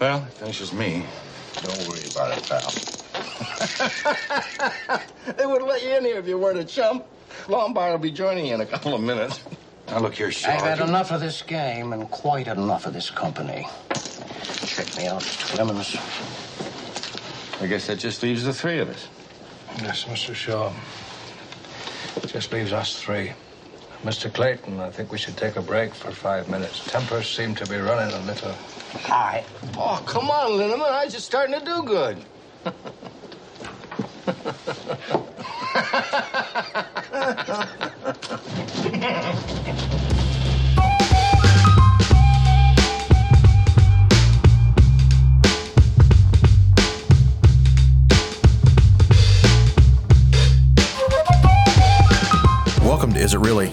Well, it finishes me. Don't worry about it, pal. They wouldn't let you in here if you weren't a chump. Lombard will be joining you in a couple of minutes. Now, look here, Shaw. I've Sergeant. had enough of this game and quite enough of this company. Check me out, Clemens. I guess that just leaves the three of us. Yes, Mr. Shaw. Just leaves us three. Mr. Clayton, I think we should take a break for five minutes. Tempers seem to be running a little high. Oh, come on, Linneman. I was just starting to do good. Welcome to Is It Really?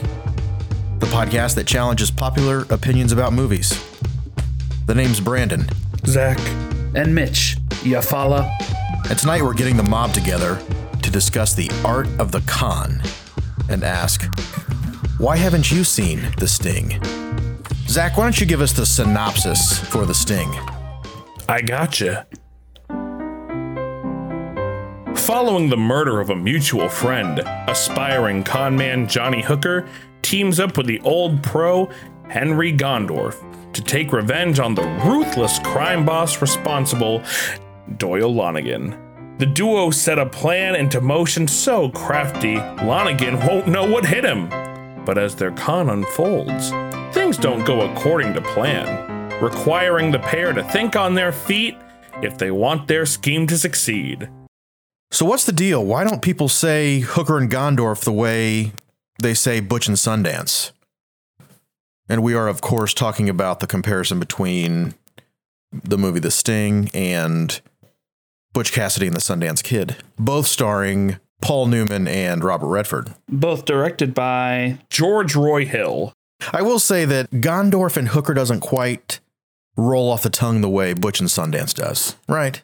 The podcast that challenges popular opinions about movies. The name's Brandon, Zach. And Mitch. Ya follow? and tonight we're getting the mob together to discuss the art of the con and ask, why haven't you seen The Sting? Zach, why don't you give us the synopsis for The Sting? I gotcha. Following the murder of a mutual friend, aspiring conman Johnny Hooker teams up with the old pro Henry Gondorf to take revenge on the ruthless crime boss responsible, Doyle Lonnegan. The duo set a plan into motion so crafty, Lonnegan won't know what hit him. But as their con unfolds, things don't go according to plan, requiring the pair to think on their feet if they want their scheme to succeed. So, what's the deal? Why don't people say Hooker and Gondorf the way they say Butch and Sundance? And we are, of course, talking about the comparison between the movie The Sting and Butch Cassidy and the Sundance Kid, both starring Paul Newman and Robert Redford. both directed by George Roy Hill. I will say that Gondorf and Hooker doesn't quite roll off the tongue the way Butch and Sundance does, right?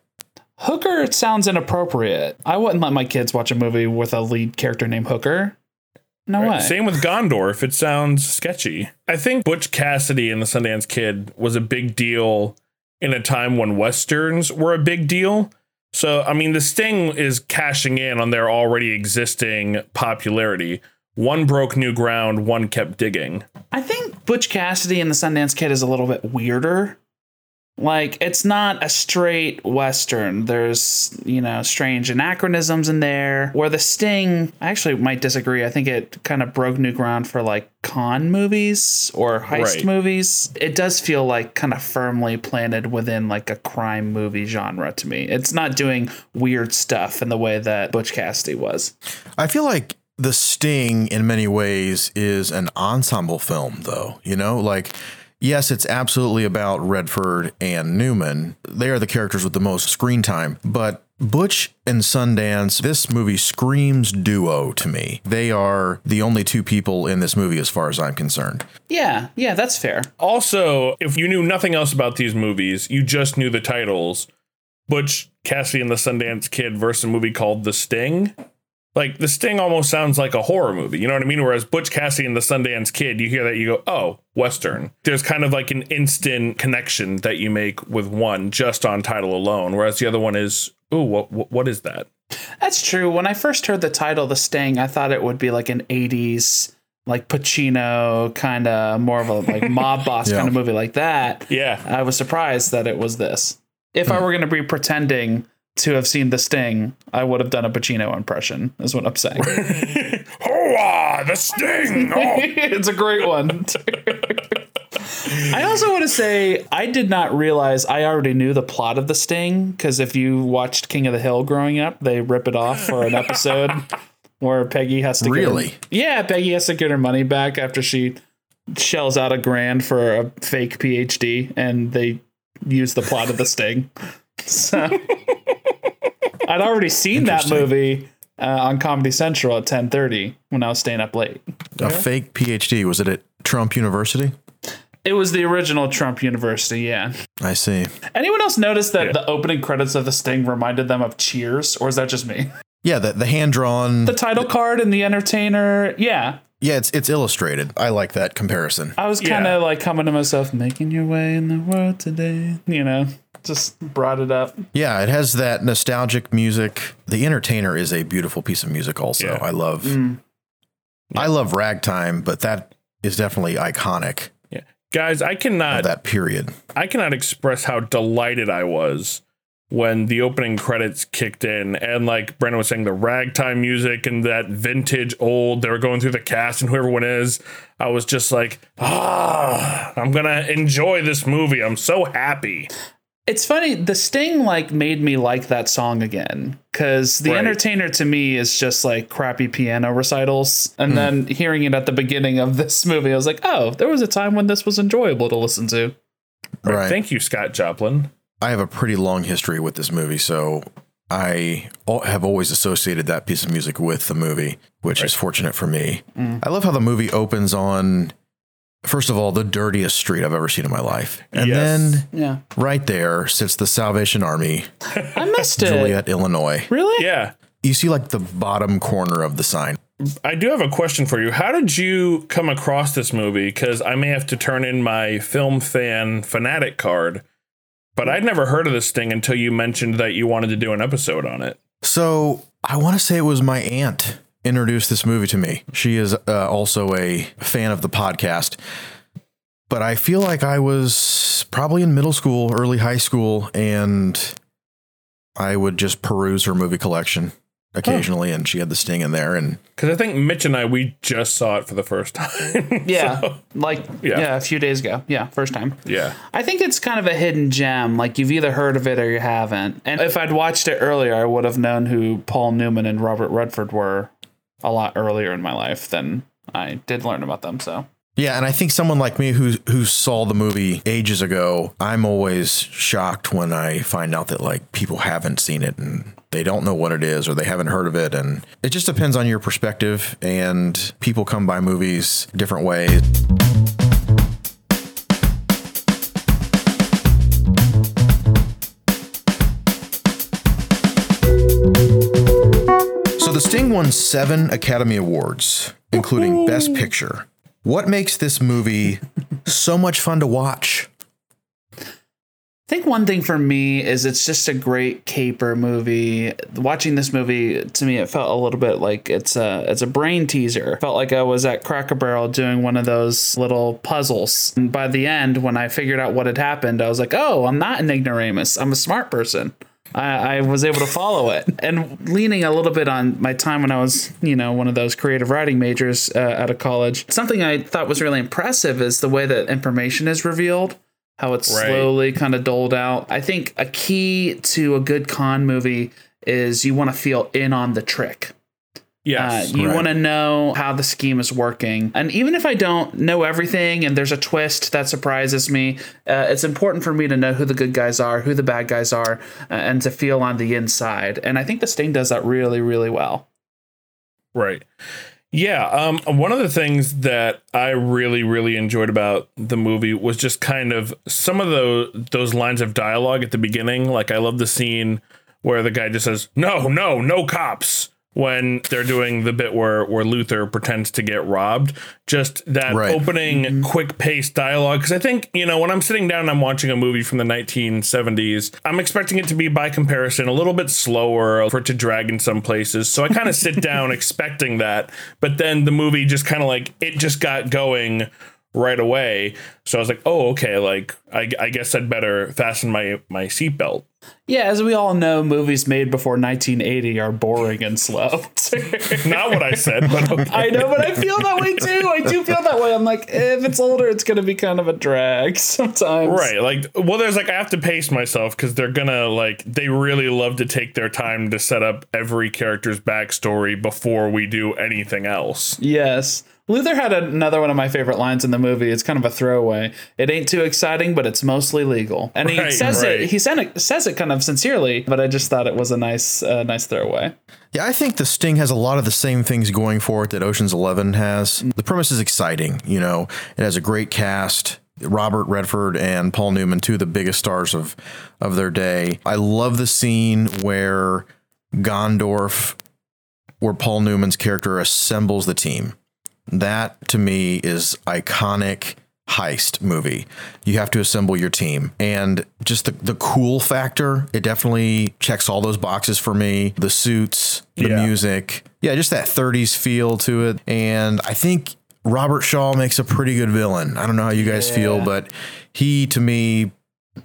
Hooker. Sounds inappropriate. I wouldn't let my kids watch a movie with a lead character named Hooker. No way. Same with Gondorf. It sounds sketchy. I think Butch Cassidy and the Sundance Kid was a big deal in a time when westerns were a big deal. So, I mean, the Sting is cashing in on their already existing popularity. One broke new ground, one kept digging. I think Butch Cassidy and the Sundance Kid is a little bit weirder. Like, it's not a straight Western. There's, you know, strange anachronisms in there. Where The Sting, I actually might disagree. I think it kind of broke new ground for like con movies or heist Right. movies. It does feel like kind of firmly planted within like a crime movie genre to me. It's not doing weird stuff in the way that Butch Cassidy was. I feel like The Sting, in many ways, is an ensemble film, though. You know, like, yes, it's absolutely about Redford and Newman. They are the characters with the most screen time, but Butch and Sundance, this movie screams duo to me. They are the only two people in this movie, as far as I'm concerned. Yeah, yeah, that's fair. Also, if you knew nothing else about these movies, you just knew the titles Butch Cassidy and the Sundance Kid versus a movie called The Sting. Like, The Sting almost sounds like a horror movie. You know what I mean? Whereas Butch Cassidy and the Sundance Kid, you hear that, you go, oh, Western. There's kind of like an instant connection that you make with one just on title alone. Whereas the other one is, ooh, what, what, what is that? That's true. When I first heard the title, The Sting, I thought it would be like an 80s, like Pacino kind of more of a like mob boss Yeah. kind of movie like that. Yeah. I was surprised that it was this. If I hmm. were going to be pretending to have seen The Sting, I would have done a Pacino impression, is what I'm saying. Oh, The Sting! Oh. it's a great one. I also want to say I did not realize I already knew the plot of the Sting because if you watched King of the Hill growing up, they rip it off for an episode where Peggy has to Really? Get, yeah, Peggy has to get her money back after she shells out a grand for a fake PhD, and they use the plot of the Sting. So I'd already seen that movie uh, on Comedy Central at 10:30 when I was staying up late. A fake PhD. Was it at Trump University? It was the original Trump University, yeah. I see. Anyone else notice that the opening credits of The Sting reminded them of Cheers, or is that just me? Yeah, the, the hand drawn. The title card and the entertainer, yeah. yeah, it's it's illustrated. I like that comparison. I was kind of Yeah. like coming to myself, making your way in the world today, you know. Just brought it up. Yeah, it has that nostalgic music. The Entertainer is a beautiful piece of music. Also, Yeah. I love. I love ragtime, but that is definitely iconic Yeah. Guys, I of cannot that period. I cannot express how delighted I was when the opening credits kicked in and like Brandon was saying the ragtime music and that vintage old they were going through the cast and who everyone is I was just like ah I'm gonna enjoy this movie I'm so happy It's funny. The Sting like made me like that song again because the Right. entertainer to me is just like crappy piano recitals, and hmm. then hearing it at the beginning of this movie, I was like, oh, there was a time when this was enjoyable to listen to. Right. thank you Scott Joplin I have a pretty long history with this movie, so I have always associated that piece of music with the movie, which is fortunate for me. Mm. I love how the movie opens on, first of all, the dirtiest street I've ever seen in my life. And Yes. then Yeah, right there sits the Salvation Army, I missed it. Joliet, Illinois. Really? yeah You see like the bottom corner of the sign. I do have a question for you. How did you come across this movie? Because I may have to turn in my film fan fanatic card, but I'd never heard of this thing until you mentioned that you wanted to do an episode on it. So I want to say it was my aunt introduced this movie to me. She is uh, also a fan of the podcast. But I feel like I was probably in middle school, early high school, and I would just peruse her movie collection occasionally, and she had the sting in there. And Because I think Mitch and I we just saw it for the first time. Yeah, So, like Yeah. yeah. a few days ago. Yeah, first time. yeah. I think it's kind of a hidden gem. Like you've either heard of it or you haven't. And if I'd watched it earlier, I would have known who Paul Newman and Robert Redford were a lot earlier in my life than I did learn about them. So yeah, and I think someone like me who who saw the movie ages ago, I'm always shocked when I find out that like people haven't seen it and they don't know what it is or they haven't heard of it and it just depends on your perspective and people come by movies different ways. The Sting won 7 Academy Awards including Best Picture. What makes this movie so much fun to watch? I think one thing for me is it's just a great caper movie. Watching this movie to me, it felt a little bit like it's a it's a brain teaser. Felt like I was at Cracker Barrel doing one of those little puzzles. And by the end, when I figured out what had happened, I was like, "Oh, I'm not an ignoramus. I'm a smart person." I, I was able to follow it. And leaning a little bit on my time when I was, you know, one of those creative writing majors uh, out of college, something I thought was really impressive is the way that information is revealed how it's Right. slowly kind of doled out. I think a key to a good con movie is you want to feel in on the trick. Uh, you Right. want to know how the scheme is working. And even if I don't know everything and there's a twist that surprises me, uh, it's important for me to know who the good guys are, who the bad guys are, uh, and to feel on the inside. And I think The Sting does that really, really well. Right. Yeah. Um, one of the things that I really, really enjoyed about the movie was just kind of some of those those lines of dialogue at the beginning. Like I love the scene where the guy just says, "No, no, no cops." When they're doing the bit where where Luther pretends to get robbed, just that Right. opening mm-hmm. quick paced dialogue. Because I think you know when I'm sitting down and I'm watching a movie from the 1970s, I'm expecting it to be by comparison a little bit slower for it to drag in some places. So I kind of sit down expecting that, but then the movie just kind of like it just got going right away. So I was like, oh okay, like I, I guess I'd better fasten my my seatbelt. Yeah, as we all know, movies made before 1980 are boring and slow. Not what I said, but okay. I know, but I feel that way too. I do feel that way. I'm like, if it's older, it's gonna be kind of a drag sometimes. Right. Like, well, there's like, I have to pace myself because they're gonna, like, they really love to take their time to set up every character's backstory before we do anything else. Yes. Luther had another one of my favorite lines in the movie. It's kind of a throwaway. It ain't too exciting, but it's mostly legal. And he Right, says right. it. He said it, says it kind of sincerely, but I just thought it was a nice, uh, nice throwaway. Yeah, I think The Sting has a lot of the same things going for it that Ocean's Eleven has. The premise is exciting. You know, it has a great cast. Robert Redford and Paul Newman, two of the biggest stars of of their day. I love the scene where Gondorf, where Paul Newman's character assembles the team. That to me is iconic heist movie. You have to assemble your team. And just the, the cool factor, it definitely checks all those boxes for me. The suits, the Yeah. music. Yeah, just that 30s feel to it. And I think Robert Shaw makes a pretty good villain. I don't know how you guys feel, but he to me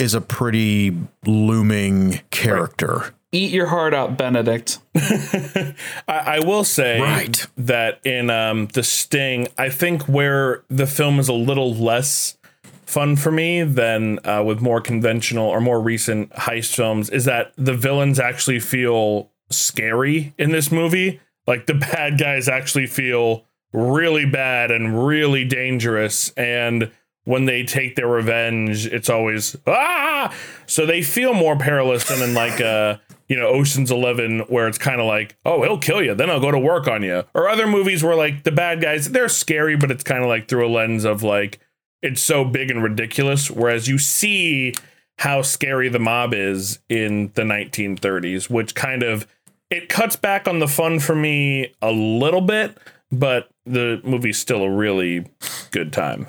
is a pretty looming character. Eat your heart out, Benedict. I, I will say Right. that in um, The Sting, I think where the film is a little less fun for me than uh, with more conventional or more recent heist films is that the villains actually feel scary in this movie. Like the bad guys actually feel really bad and really dangerous. And when they take their revenge, it's always ah. So they feel more perilous than in like uh you know Ocean's Eleven, where it's kind of like oh he'll kill you, then I'll go to work on you, or other movies where like the bad guys they're scary, but it's kind of like through a lens of like it's so big and ridiculous. Whereas you see how scary the mob is in the 1930s, which kind of it cuts back on the fun for me a little bit, but the movie's still a really good time.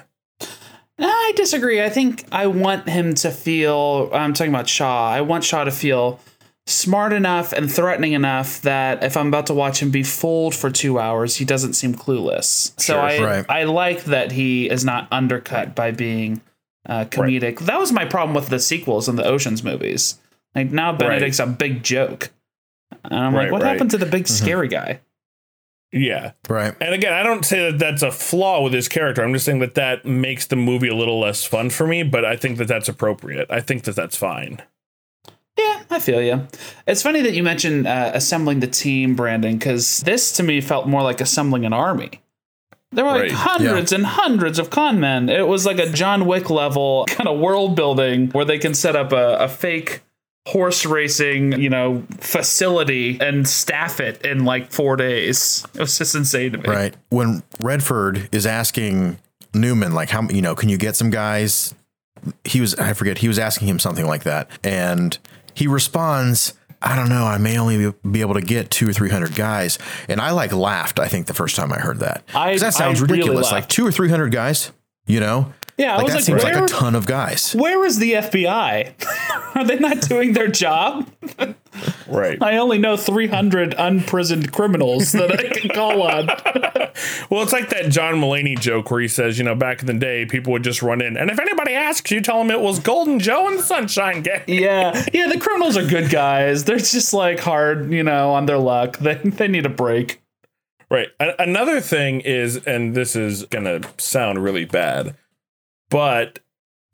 I disagree. I think I want him to feel. I'm talking about Shaw. I want Shaw to feel smart enough and threatening enough that if I'm about to watch him be fooled for two hours, he doesn't seem clueless. So Sure. I Right. I like that he is not undercut by being uh, comedic. That was my problem with the sequels and the Ocean's movies. Like now Benedict's a big joke, and I'm Right, like, what right. happened to the big scary guy? Yeah. Right. And again, I don't say that that's a flaw with his character. I'm just saying that that makes the movie a little less fun for me, but I think that that's appropriate. I think that that's fine. Yeah, I feel you. It's funny that you mentioned uh, assembling the team, Brandon, because this to me felt more like assembling an army. There were like Right. hundreds and hundreds of con men. It was like a John Wick level kind of world building where they can set up a, a fake horse racing, you know, facility and staff it in like four days. It was just insane to me. Right. When Redford is asking Newman, like, how, you know, can you get some guys? He was, I forget, he was asking him something like that. And he responds, I don't know, I may only be- able to get two or 300 guys. And I like laughed, I think, the first time I heard that. 'Cause that sounds I really ridiculous. like two or 300 guys, you know? Yeah, I was that like, seems like where- a ton of guys. Where is the FBI? Are they not doing their job? Right. I only know 300 unprisoned criminals that I can call on. Well, it's like that John Mulaney joke where he says, you know, back in the day, people would just run in, and if anybody asks you, tell them it was Golden Joe and the Sunshine Gang. Yeah, yeah. The criminals are good guys. They're just like hard, you know, on their luck. They they need a break. Right. A- another thing is, and this is gonna sound really bad, but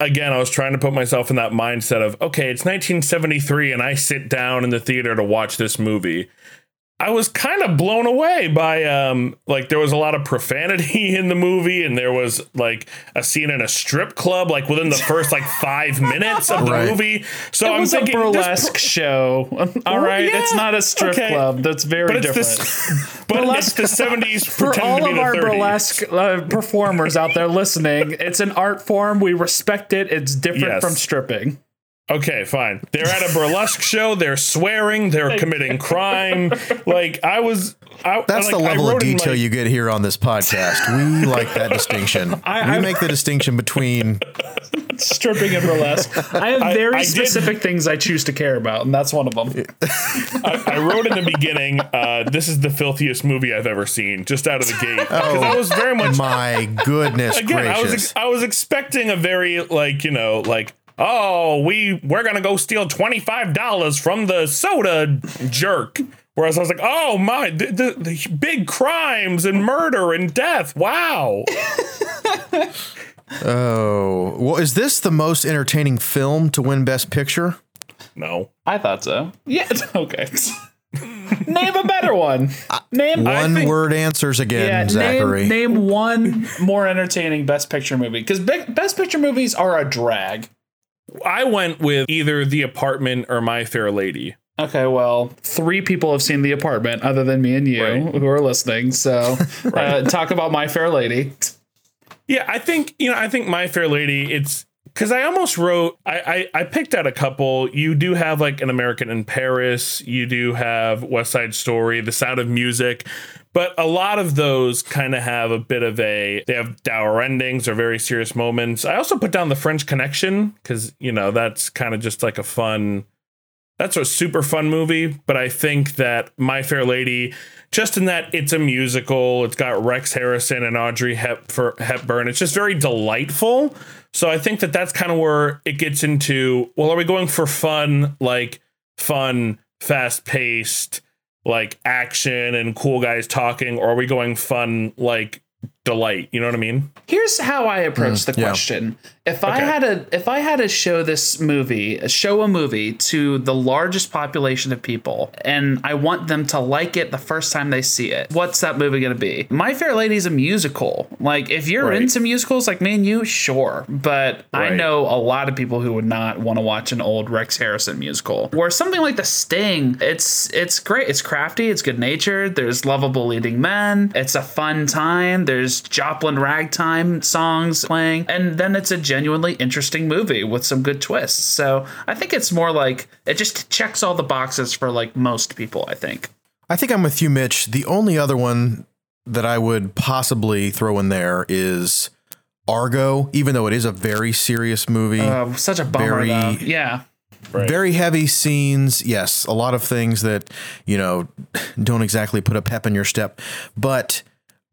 again, I was trying to put myself in that mindset of, okay, it's 1973, and I sit down in the theater to watch this movie. I was kind of blown away by um like there was a lot of profanity in the movie and there was like a scene in a strip club like within the first like 5 minutes of the Right. movie. So It I'm was a thinking this burlesque show. All right, yeah, it's not a strip okay. club. That's very but different. this but it's the 70s For pretending to all be of the our 30s. burlesque uh, performers out there listening, it's an art form. We respect it. It's different Yes. from stripping. Okay, fine. They're at a burlesque show. They're swearing. They're committing crime. Like I was. I, That's like, the level of detail like- you get here on this podcast. We like that distinction. I- we I- make the distinction between Stripping and burlesque. I have very I did- specific things I choose to care about, and that's one of them. I, I wrote in the beginning. Uh, this is the filthiest movie I've ever seen. Just out of the gate, because I was very much. my goodness Again, I was gracious. I was expecting a very like you know like oh we we're gonna go steal twenty five dollars from the soda jerk. Whereas I was like, oh my, the, the, the big crimes and murder and death. Wow. oh, well, is this the most entertaining film to win Best Picture? No. I thought so. Yeah. Okay. name a better one. Name One think- word answers again, Yeah, Zachary. name, name one more entertaining Best Picture movie because Best Picture movies are a drag. I went with either The Apartment or My Fair Lady. Okay, well, three people have seen The Apartment other than me and you Right. who are listening. So, uh, talk about My Fair Lady. Yeah, I think you know. I think My Fair Lady. It's because I almost wrote. I, I I picked out a couple. You do have like an American in Paris. You do have West Side Story, The Sound of Music, But a lot of those kind of have a bit of a they have dour endings or very serious moments. I also put down the French Connection because you know that's kind of just like a fun that's a super fun movie, but I think that My Fair Lady, just in that it's a musical, it's got Rex Harrison and Audrey Hep- Hepburn. It's just very delightful. So I think that that's kind of where it gets into. Well, are we going for fun, like fun, fast paced, like action and cool guys talking, or are we going fun, like delight. You know what I mean? Here's how I approach mm, the yeah. question. If I Okay. had a if I had to show this movie, show a movie to the largest population of people, and I want them to like it the first time they see it, what's that movie gonna be? My Fair Lady is a musical. Like if you're Right. into musicals like me and you, sure. But I know a lot of people who would not want to watch an old Rex Harrison musical. Where something like The Sting, it's it's great. It's crafty, it's good natured, there's lovable leading men, it's a fun time, there's Joplin ragtime songs playing, and then it's a genuinely interesting movie with some good twists. So I think it's more like it just checks all the boxes for like most people, I think. I think I'm with you, Mitch. The only other one that I would possibly throw in there is Argo, even though it is a very serious movie. Uh, such a bummer Very- though. Yeah. Very heavy scenes. Yes, a lot of things that, you know, don't exactly put a pep in your step. But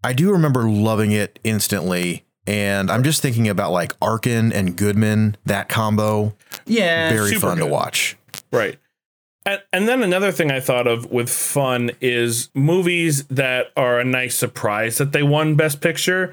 I do remember loving it instantly. And I'm just thinking about like Arkin and Goodman, that combo. Yeah. Very super fun to watch. Right. And, and then another thing I thought of with fun is movies that are a nice surprise that they won Best Picture.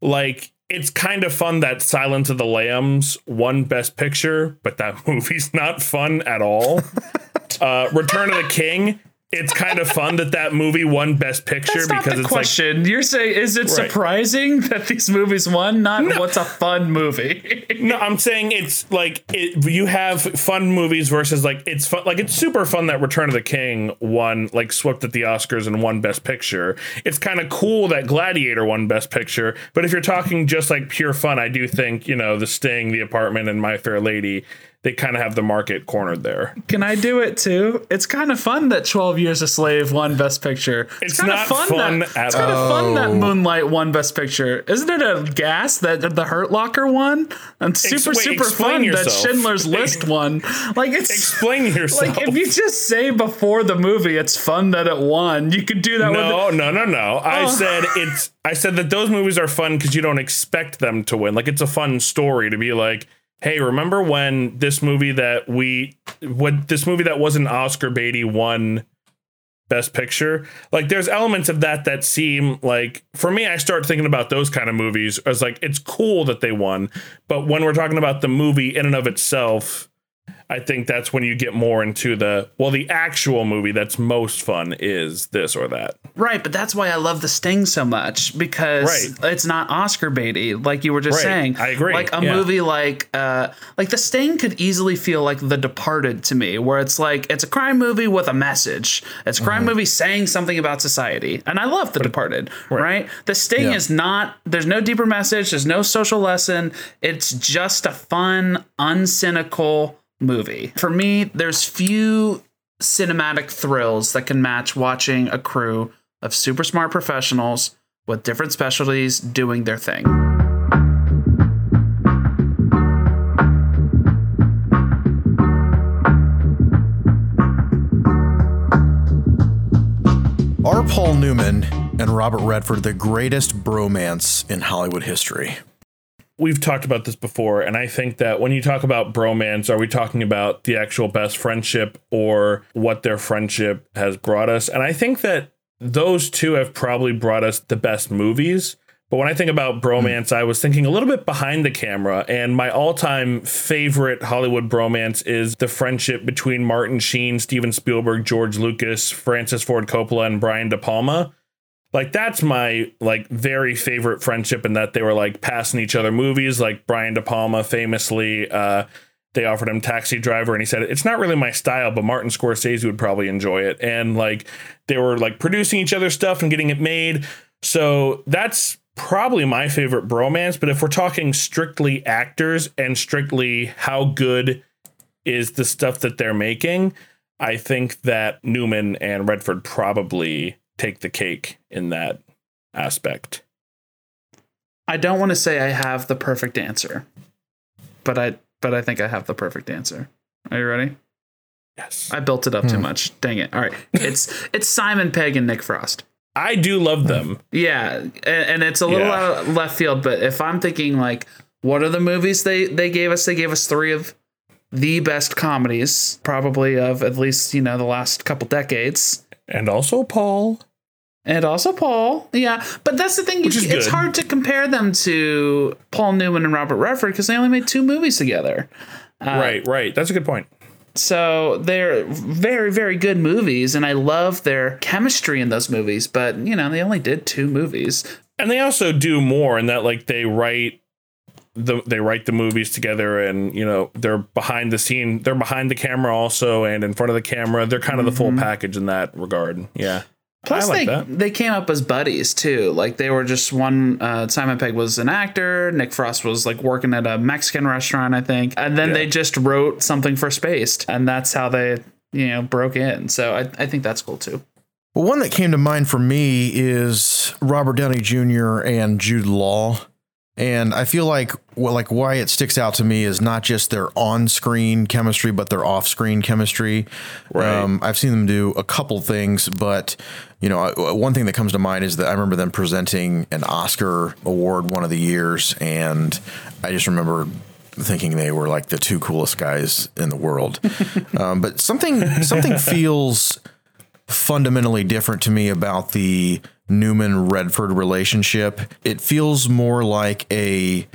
Like, it's kind of fun that Silence of the Lambs won Best Picture, but that movie's not fun at all. uh, Return of the King, it's kind of fun that that movie won Best Picture That's not because the it's question. You're saying is it Right. surprising that these movies won? Not what's a fun movie. no, I'm saying it's like it, you have fun movies versus like it's fun like it's super fun that Return of the King won like swept at the Oscars and won Best Picture. It's kind of cool that Gladiator won Best Picture, but if you're talking just like pure fun, I do think you know The Sting, The Apartment, and My Fair Lady. They kind of have the market cornered there. Can I do it too? It's kind of fun that 12 Years a Slave won Best Picture. It's kinda not fun that, at It's kind of fun that. Moonlight won Best Picture. Isn't it a gas that the Hurt Locker won? And super, wait, super fun that. Schindler's List won. Like, it's. Explain yourself. Like if you just say before the movie, it's fun that it won. You could do that with No, no, no, no. I Oh. said it's. I said that those movies are fun because you don't expect them to win. Like it's a fun story to be like, hey, remember when this movie that we, what this movie that wasn't Oscar baity won Best Picture? Like there's elements of that that seem like for me, I start thinking about those kind of movies as like it's cool that they won, but when we're talking about the movie in and of itself. I think that's when you get more into the well, the actual movie that's most fun is this or that. Right, but that's why I love The Sting so much because Right. it's not Oscar baity, like you were just Right, saying. I agree, Like a yeah. movie like uh like The Sting could easily feel like The Departed to me, where it's like it's a crime movie with a message. It's a crime Mm-hmm. movie saying something about society. And I love The Departed, right. The Sting Yeah. is not there's no deeper message, there's no social lesson. It's just a fun, uncynical movie. For me, there's few cinematic thrills that can match watching a crew of super smart professionals with different specialties doing their thing. Are Paul Newman and Robert Redford the greatest bromance in Hollywood history? We've talked about this before, and I think that when you talk about bromance, are we talking about the actual best friendship or what their friendship has brought us? And I think that those two have probably brought us the best movies. But when I think about bromance, I was thinking a little bit behind the camera, and my all-time favorite Hollywood bromance is the friendship between Martin Sheen, Steven Spielberg, George Lucas, Francis Ford Coppola, and Brian De Palma like that's my like very favorite friendship in that they were like passing each other movies. Like brian de palma famously uh they offered him taxi driver and he said it's not really my style but martin scorsese would probably enjoy it. And like they were like producing each other's stuff and getting it made. So that's probably my favorite bromance but if we're talking strictly actors and strictly how good is the stuff that they're making i think that newman and redford probably take the cake in that aspect. I don't want to say I have the perfect answer, but I but I think I have the perfect answer. Are you ready? Yes. I built it up too hmm. much. Dang it. All right. It's it's Simon Pegg and Nick Frost. I do love them. Yeah, and, and it's a little Yeah. out of left field, but if I'm thinking like, what are the movies they they gave us? They gave us three of the best comedies, probably of at least you know the last couple decades. And also Paul. And also Paul, yeah, but that's the thing. You- it's good. hard to compare them to Paul Newman and Robert Redford because they only made two movies together. Uh, right, right. That's a good point. So they're very, very good movies, and I love their chemistry in those movies. But you know, they only did two movies. and they also do more in that like they write the they write the movies together and you know they're behind the scene they're behind the camera also and in front of the camera they're kind of the full package in that regard yeah Plus, like they that. they came up as buddies too. Like they were just one. Uh, Simon Pegg was an actor. Nick Frost was like working at a Mexican restaurant, I think. And then they just wrote something for Spaced, and that's how they you know broke in. So I, I think that's cool too. Well, one that came to mind for me is Robert Downey Jr. and Jude Law. And I feel like well, like why it sticks out to me is not just their on-screen chemistry, but their off-screen chemistry. Right. Um, I've seen them do a couple things, but you know, one thing that comes to mind is that I remember them presenting an Oscar award one of the years, and I just remember thinking they were like the two coolest guys in the world. um, but something something feels fundamentally different to me about the Newman Redford relationship. It feels more like a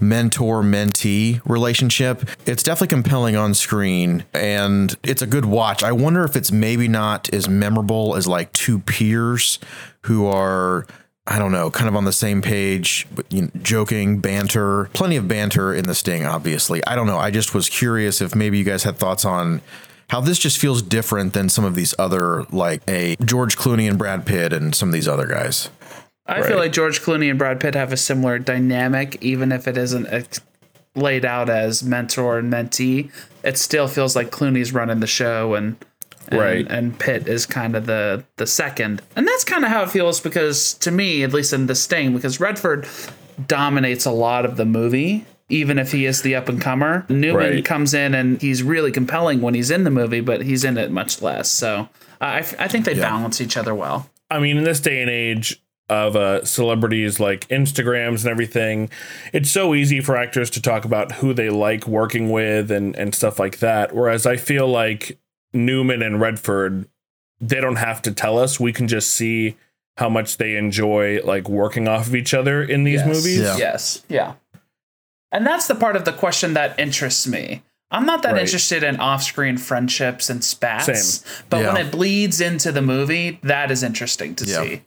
mentor mentee relationship. It's definitely compelling on screen and it's a good watch. I wonder if it's maybe not as memorable as like two peers who are I don't know, kind of on the same page, you know, joking, banter, plenty of banter in the sting, obviously. I don't know. I just was curious if maybe you guys had thoughts on how this just feels different than some of these other, like a George Clooney and Brad Pitt and some of these other guys. I feel like George Clooney and Brad Pitt have a similar dynamic, even if it isn't ex- laid out as mentor and mentee. It still feels like Clooney's running the show and. And, Right. and Pitt is kind of the the second, and that's kind of how it feels because to me, at least in the Sting, because Redford dominates a lot of the movie, even if he is the up and comer. Newman Right. comes in and he's really compelling when he's in the movie, but he's in it much less. So I, I think they balance each other well. I mean, in this day and age of uh, celebrities like Instagrams and everything, it's so easy for actors to talk about who they like working with and, and stuff like that. Whereas I feel like Newman and Redford, they don't have to tell us. We can just see how much they enjoy like working off of each other in these Yes. movies. Yeah. Yes. Yeah. And that's the part of the question that interests me. I'm not that Right. interested in off-screen friendships and spats, Same. but when it bleeds into the movie, that is interesting to Yeah. see.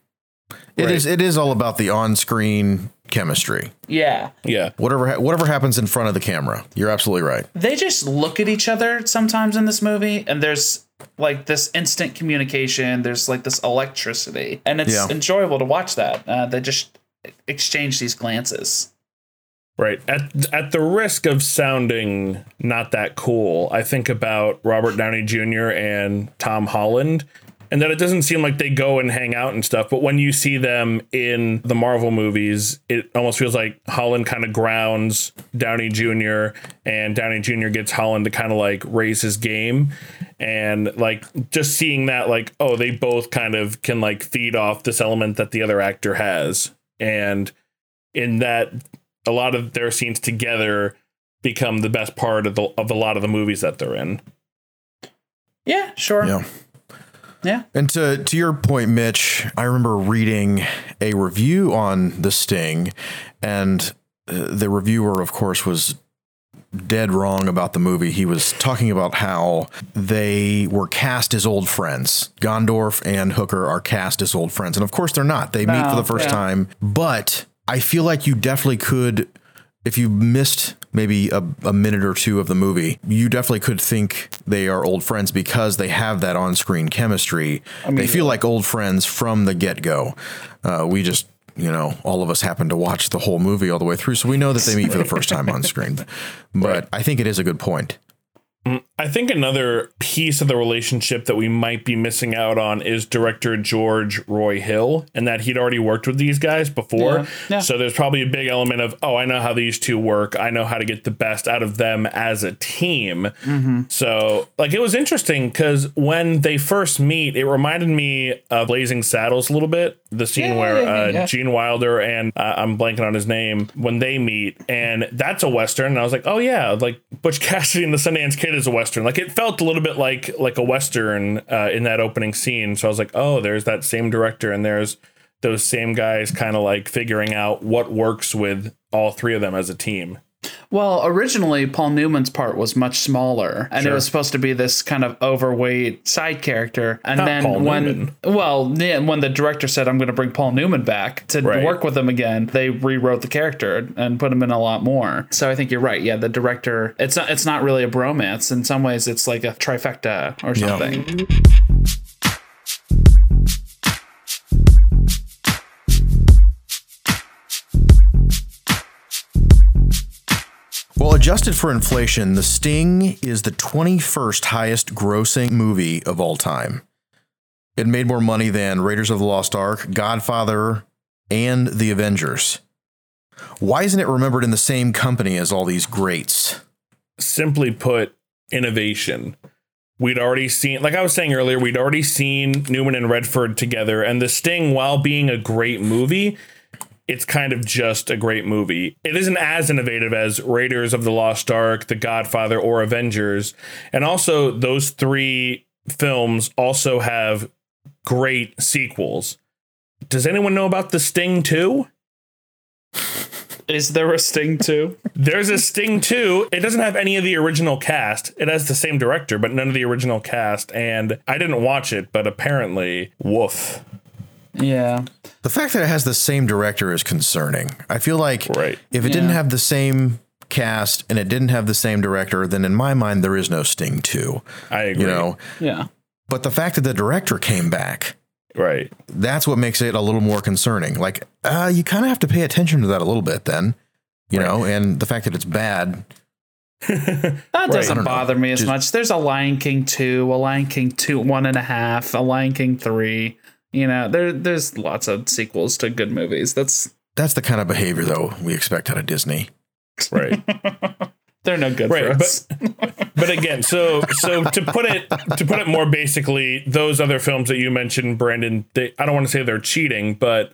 It is. It is all about the on-screen chemistry. Yeah. Yeah. Whatever. ha- Whatever happens in front of the camera. You're absolutely right. They just look at each other sometimes in this movie and there's like this instant communication, there's like this electricity, and it's Yeah. enjoyable to watch that. Uh, they just exchange these glances. Right. At at the risk of sounding not that cool, I think about Robert Downey Jr. and Tom Holland. And that it doesn't seem like they go and hang out and stuff, but when you see them in the Marvel movies, it almost feels like Holland kind of grounds Downey Jr. and Downey Jr. gets Holland to kind of like raise his game. And like just seeing that, like, oh, they both kind of can like feed off this element that the other actor has. And in that a lot of their scenes together become the best part of the of a lot of the movies that they're in. Yeah, sure. Yeah. Yeah. And to to your point, Mitch, I remember reading a review on The Sting, and uh, the reviewer, of course, was dead wrong about the movie. He was talking about how they were cast as old friends. Gondorf and Hooker are cast as old friends, and of course they're not. They meet for the first yeah. time, but I feel like you definitely could. If you missed maybe a, a minute or two of the movie, you definitely could think they are old friends because they have that on screen chemistry. they feel like old friends from the get go. Uh, we just, you know, all of us happen to watch the whole movie all the way through. So we know that they meet for the first time on screen. But I think it is a good point. I think another piece of the relationship that we might be missing out on is director George Roy Hill, and that he'd already worked with these guys before. Yeah, yeah. So there's probably a big element of, oh, I know how these two work. I know how to get the best out of them as a team. Mm-hmm. So, like, it was interesting because when they first meet, it reminded me of Blazing Saddles a little bit. The scene Yeah, where uh. Gene Wilder and uh, I'm blanking on his name when they meet, and that's a western. And I was like, oh yeah, like Butch Cassidy and the Sundance Kid is a western. Like it felt a little bit like like a western uh, in that opening scene. So I was like, oh, there's that same director, and there's those same guys, kind of like figuring out what works with all three of them as a team. Well, originally Paul Newman's part was much smaller, and it was supposed to be this kind of overweight side character. And Not then Paul when, Newman. well, when the director said, "I'm going to bring Paul Newman back to Right. work with him again," they rewrote the character and put him in a lot more. So I think you're right. Yeah, the director. It's not. It's not really a bromance. In some ways, it's like a trifecta or Yeah. Well, adjusted for inflation, The Sting is the 21st highest grossing movie of all time. It made more money than Raiders of the Lost Ark, Godfather, and The Avengers. Why isn't it remembered in the same company as all these greats? simply put, innovation. We'd already seen, like I was saying earlier, we'd already seen Newman and Redford together, and The Sting, while being a great movie, it's kind of just a great movie. It isn't as innovative as Raiders of the Lost Ark, The Godfather, or Avengers. And also, those three films also have great sequels. Does anyone know about The Sting 2? Is there a Sting too? There's a Sting 2. It doesn't have any of the original cast. It has the same director, but none of the original cast. And I didn't watch it, but apparently, woof. Yeah. The fact that it has the same director is concerning. I feel like Right. if it didn't have the same cast and it didn't have the same director, then in my mind, there is no Sting 2. I agree. You know, Yeah. but the fact that the director came back, Right. that's what makes it a little more concerning. Like, uh, you kind of have to pay attention to that a little bit then, you know, and the fact that it's bad. That I doesn't don't know. bother me as Just- much. There's a Lion King two, a Lion King two, one and a half, a Lion King three. You know, there there's lots of sequels to good movies. That's That's the kind of behavior, though, we expect out of Disney. Right. they're no good for Right, us. but again, so so to put it to put it more basically, those other films that you mentioned, Brandon, they, I don't want to say they're cheating, but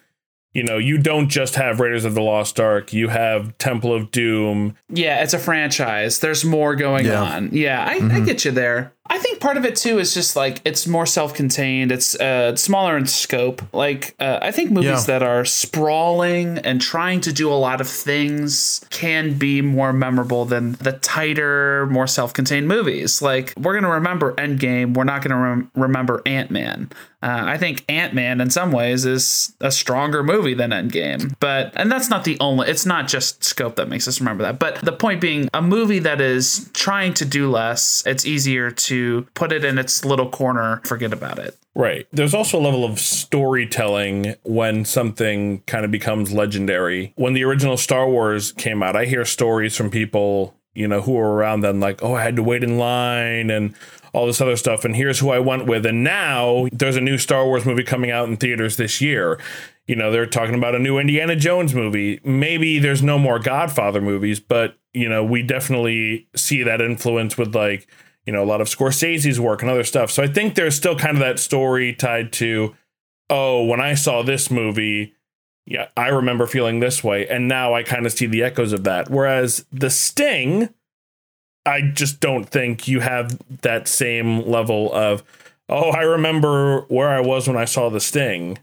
you know, you don't just have Raiders of the Lost Ark. You have Temple of Doom. yeah, it's a franchise. There's more going Yeah. on. Yeah, I, I mm-hmm. get you there. I think part of it too is just like it's more self-contained. It's uh, smaller in scope. Like uh, I think movies Yeah. that are sprawling and trying to do a lot of things can be more memorable than the tighter, more self-contained movies. Like we're gonna remember Endgame. We're not gonna rem- remember Ant Man. Uh, I think Ant Man in some ways is a stronger movie than Endgame. But and that's not the only. It's not just scope that makes us remember that. But the point being, a movie that is trying to do less, it's easier to put it in its little corner, forget about it. Right. There's also a level of storytelling when something kind of becomes legendary. When the original Star Wars came out, I hear stories from people, you know, who were around then, like, oh, I had to wait in line and all this other stuff. And here's who I went with. And now there's a new Star Wars movie coming out in theaters this year. You know, they're talking about a new Indiana Jones movie. Maybe there's no more Godfather movies, but, you know, we definitely see that influence with like, you know, a lot of Scorsese's work and other stuff. So I think there's still kind of that story tied to, oh, when I saw this movie, yeah, I remember feeling this way. And now I kind of see the echoes of that. Whereas The Sting, I just don't think you have that same level of, oh, I remember where I was when I saw The Sting.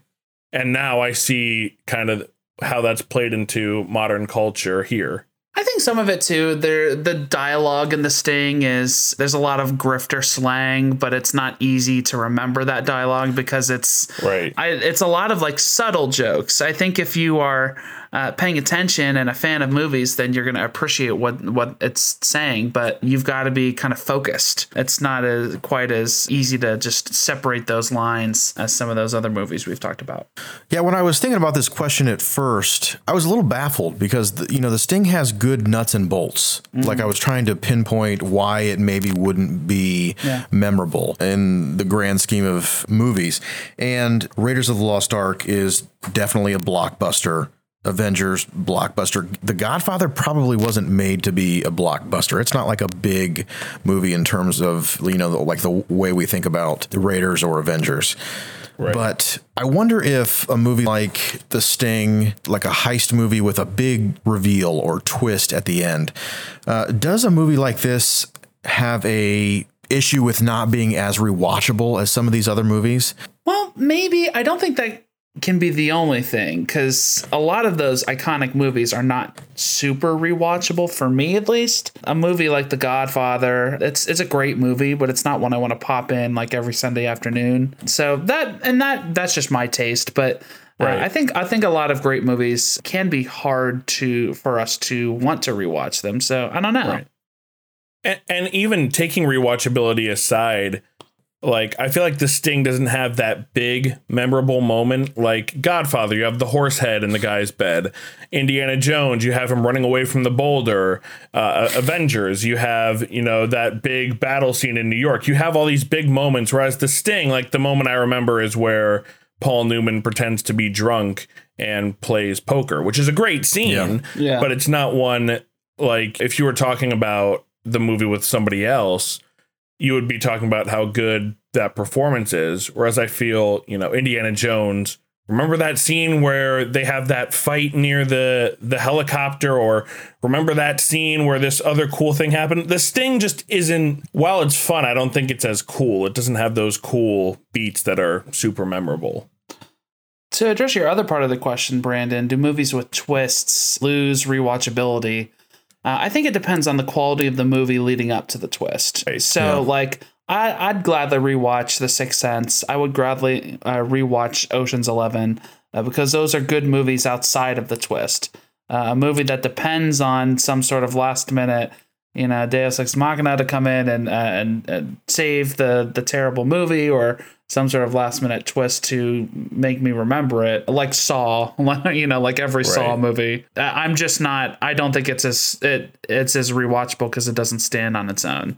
And now I see kind of how that's played into modern culture here. I think some of it too. There, the dialogue in the Sting is there's a lot of grifter slang, but it's not easy to remember that dialogue because it's Right. I, it's a lot of like subtle jokes. I think if you are uh, paying attention and a fan of movies, then you're going to appreciate what what it's saying. But you've got to be kind of focused. It's not as quite as easy to just separate those lines as some of those other movies we've talked about. Yeah, when I was thinking about this question at first, I was a little baffled because the, you know the Sting has good nuts and bolts. Like I was trying to pinpoint why it maybe wouldn't be Yeah. memorable in the grand scheme of movies. And Raiders of the Lost Ark is definitely a blockbuster. Avengers blockbuster. The Godfather probably wasn't made to be a blockbuster. It's not like a big movie in terms of you know like the way we think about the Raiders or Avengers. But I wonder if a movie like The Sting, like a heist movie with a big reveal or twist at the end, uh, does a movie like this have a issue with not being as rewatchable as some of these other movies? Well, maybe I don't think that can be the only thing because a lot of those iconic movies are not super rewatchable for me at least. A movie like The Godfather, it's it's a great movie, but it's not one I want to pop in like every Sunday afternoon. So that and that that's just my taste, but uh, I think I think a lot of great movies can be hard to for us to want to rewatch them. So I don't know. Right. And, and even taking rewatchability aside, like I feel like the Sting doesn't have that big memorable moment. Like Godfather, you have the horse head in the guy's bed. Indiana Jones, you have him running away from the boulder. Uh, Avengers, you have you know that big battle scene in New York. You have all these big moments. Whereas the Sting, like the moment I remember is where Paul Newman pretends to be drunk and plays poker, which is a great scene. Yeah. But it's not one like if you were talking about the movie with somebody else, you would be talking about how good that performance is. Whereas I feel, you know, Indiana Jones. Remember that scene where they have that fight near the the helicopter, or remember that scene where this other cool thing happened? The Sting just isn't. While it's fun, I don't think it's as cool. It doesn't have those cool beats that are super memorable. To address your other part of the question, Brandon, do movies with twists lose rewatchability? Uh, I think it depends on the quality of the movie leading up to the twist. Right, So, like, I, I'd gladly rewatch The Sixth Sense. I would gladly uh, rewatch Ocean's Eleven uh, because those are good movies outside of the twist. Uh, a movie that depends on some sort of last minute, you know, Deus Ex Machina to come in and uh, and, and save the the terrible movie or some sort of last minute twist to make me remember it, like Saw, you know, like every Saw movie. I- I'm just not. I don't think it's as it it's as rewatchable because it doesn't stand on its own.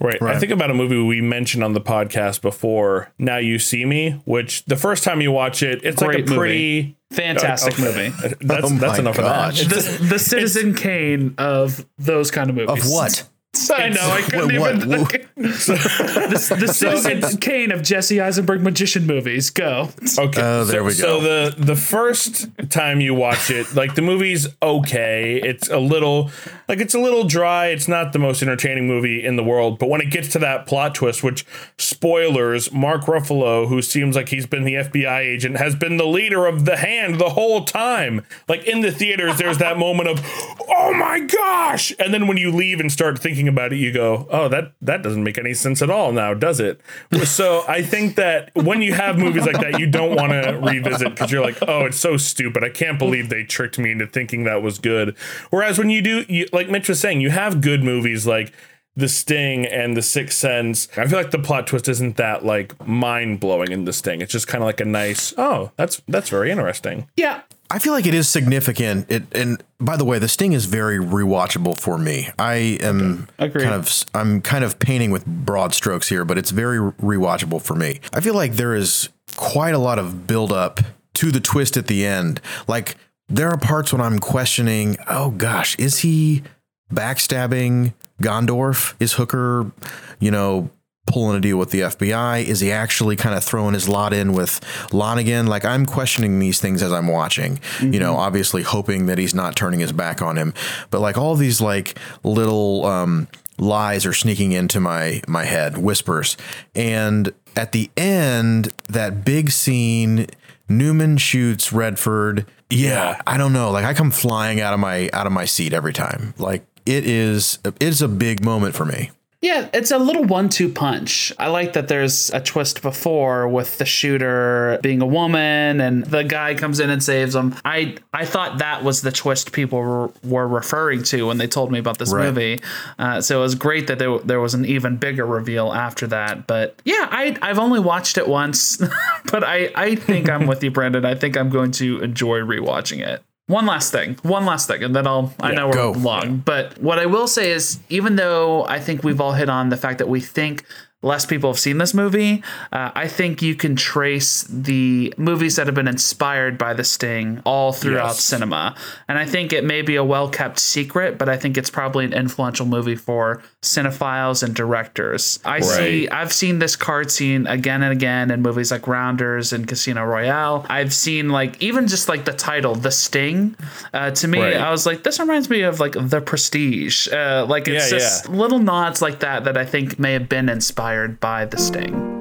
Right. I think about a movie we mentioned on the podcast before, Now You See Me, which the first time you watch it, it's Great like a pretty Fantastic oh, Okay. movie. That's Oh that's enough gosh. of that. The, the Citizen Kane of those kind of movies. Of what? I know. I couldn't Wait, what? even. the the Citizen Kane of Jesse Eisenberg magician movies. Go. Okay. Oh, there so, we So go. the the first time you watch it, like the movie's okay. It's a little like it's a little dry. It's not the most entertaining movie in the world. But when it gets to that plot twist, which spoilers, Mark Ruffalo, who seems like he's been the FBI agent, has been the leader of the hand the whole time. Like in the theaters, there's that moment of, oh my gosh! And then when you leave and start thinking about it, you go, oh that that doesn't make any sense at all now, does it? So I think that when you have movies like that, you don't want to revisit because you're like, oh, it's so stupid. I can't believe they tricked me into thinking that was good. Whereas when you do, you, like Mitch was saying, you have good movies like The Sting and The Sixth Sense. I feel like the plot twist isn't that like mind blowing in The Sting. It's just kind of like a nice, oh, that's that's very interesting. Yeah. I feel like it is significant. It and by the way, the Sting is very rewatchable for me. I am Agreed. kind of I'm kind of painting with broad strokes here, but it's very rewatchable for me. I feel like there is quite a lot of build up to the twist at the end. Like there are parts when I'm questioning, oh gosh, is he backstabbing Gondorf? Is Hooker, you know, pulling a deal with the FBI? Is he actually kind of throwing his lot in with Lonnegan? Like I'm questioning these things as I'm watching, you know, obviously hoping that he's not turning his back on him. But like all these like little um lies are sneaking into my my head, whispers. And at the end, that big scene, Newman shoots Redford. Yeah, I don't know. Like I come flying out of my out of my seat every time. Like it is it's a big moment for me. Yeah, it's a little one-two punch. I like that there's a twist before with the shooter being a woman and the guy comes in and saves him. I I thought that was the twist people were, were referring to when they told me about this Right. movie. Uh, so it was great that there, there was an even bigger reveal after that. But yeah, I I've only watched it once, but I I think I'm with you, Brandon. I think I'm going to enjoy rewatching it. One last thing, one last thing, and then I'll. I know we're go. long, but what I will say is, even though I think we've all hit on the fact that we think less people have seen this movie, uh, I think you can trace the movies that have been inspired by The Sting all throughout Yes. cinema. And I think it may be a well kept secret, but I think it's probably an influential movie for cinephiles and directors. I see, I've seen this card scene again and again in movies like Rounders and Casino Royale. I've seen like even just like the title, The Sting. Uh, to me, Right. I was like, this reminds me of like The Prestige. Uh, like it's Yeah, just little nods like that that I think may have been inspired by The Sting.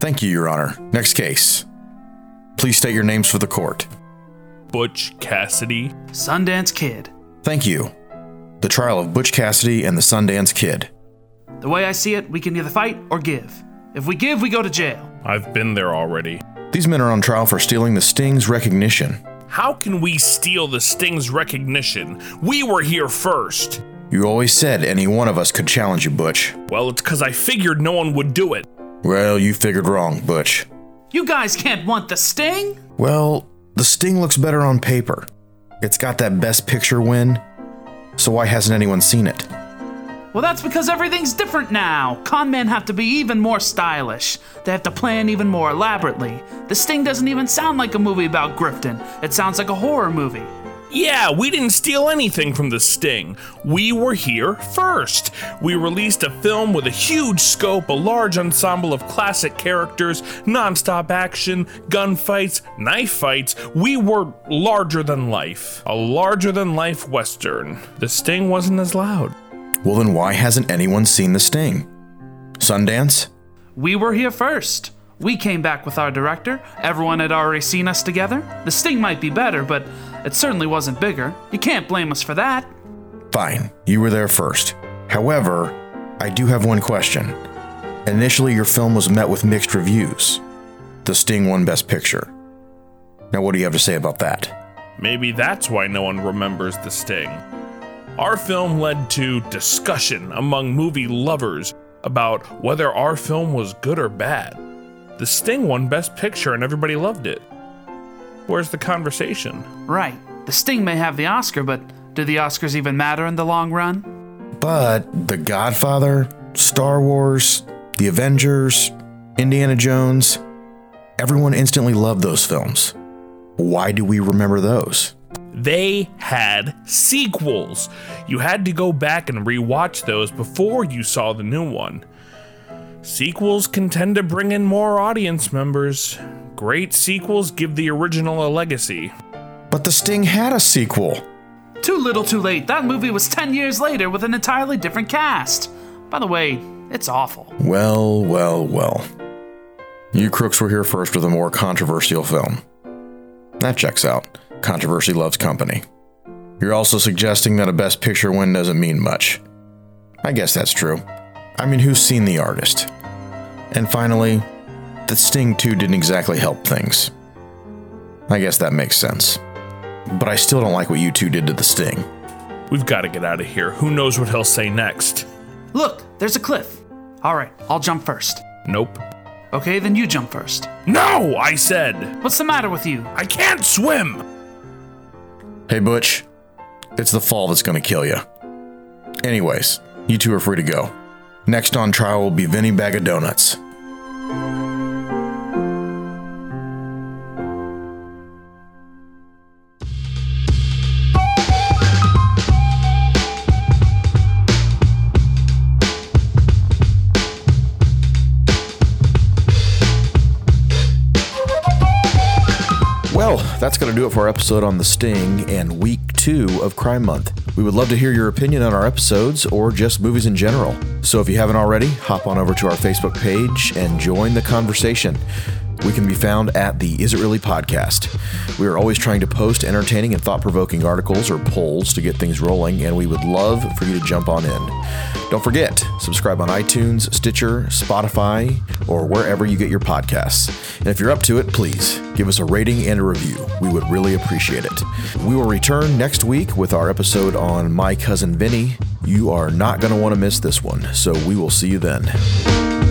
Thank you, Your Honor. Next case. Please state your names for the court. Butch Cassidy. Sundance Kid. Thank you. The trial of Butch Cassidy and the Sundance Kid. The way I see it, we can either fight or give. If we give, we go to jail. I've been there already. These men are on trial for stealing the Sting's recognition. How can we steal the Sting's recognition? We were here first. You always said any one of us could challenge you, Butch. Well, it's because I figured no one would do it. Well, you figured wrong, Butch. You guys can't want the Sting? Well, the Sting looks better on paper. It's got that best picture win. So why hasn't anyone seen it? Well, that's because everything's different now. Con men have to be even more stylish. They have to plan even more elaborately. The Sting doesn't even sound like a movie about Grifton. It sounds like a horror movie. Yeah, we didn't steal anything from the Sting. We were here first. We released a film with a huge scope, a large ensemble of classic characters, non-stop action, gunfights, knife fights. We were larger than life. A larger than life western. The Sting wasn't as loud. Well, then why hasn't anyone seen the Sting? Sundance? We were here first. We came back with our director. Everyone had already seen us together. The Sting might be better, but it certainly wasn't bigger. You can't blame us for that. Fine, you were there first. However, I do have one question. Initially, your film was met with mixed reviews. The Sting won Best Picture. Now, what do you have to say about that? Maybe that's why no one remembers The Sting. Our film led to discussion among movie lovers about whether our film was good or bad. The Sting won Best Picture and everybody loved it. Where's the conversation? Right. The Sting may have the Oscar, but do the Oscars even matter in the long run? But The Godfather, Star Wars, The Avengers, Indiana Jones, everyone instantly loved those films. Why do we remember those? They had sequels. You had to go back and rewatch those before you saw the new one. Sequels can tend to bring in more audience members. Great sequels give the original a legacy. But The Sting had a sequel. Too little, too late. That movie was 10 years later with an entirely different cast. By the way, it's awful. Well, well, well. You crooks were here first with a more controversial film. That checks out. Controversy loves company. You're also suggesting that a Best Picture win doesn't mean much. I guess that's true. I mean, who's seen the artist? And finally, that Sting 2 didn't exactly help things. I guess that makes sense. But I still don't like what you two did to the Sting. We've got to get out of here. Who knows what he'll say next? Look, there's a cliff. All right, I'll jump first. Nope. Okay, then you jump first. No, I said. What's the matter with you? I can't swim. Hey, Butch, it's the fall that's gonna kill you. Anyways, you two are free to go. Next on trial will be Vinny Bag of Donuts. That's going to do it for our episode on The Sting and week two of Crime Month. We would love to hear your opinion on our episodes or just movies in general. So if you haven't already, hop on over to our Facebook page and join the conversation. We can be found at the Is It Really podcast. We are always trying to post entertaining and thought provoking articles or polls to get things rolling, and we would love for you to jump on in. Don't forget, subscribe on iTunes, Stitcher, Spotify, or wherever you get your podcasts. And if you're up to it, please give us a rating and a review. We would really appreciate it. We will return next week with our episode on My Cousin Vinny. You are not going to want to miss this one, so we will see you then.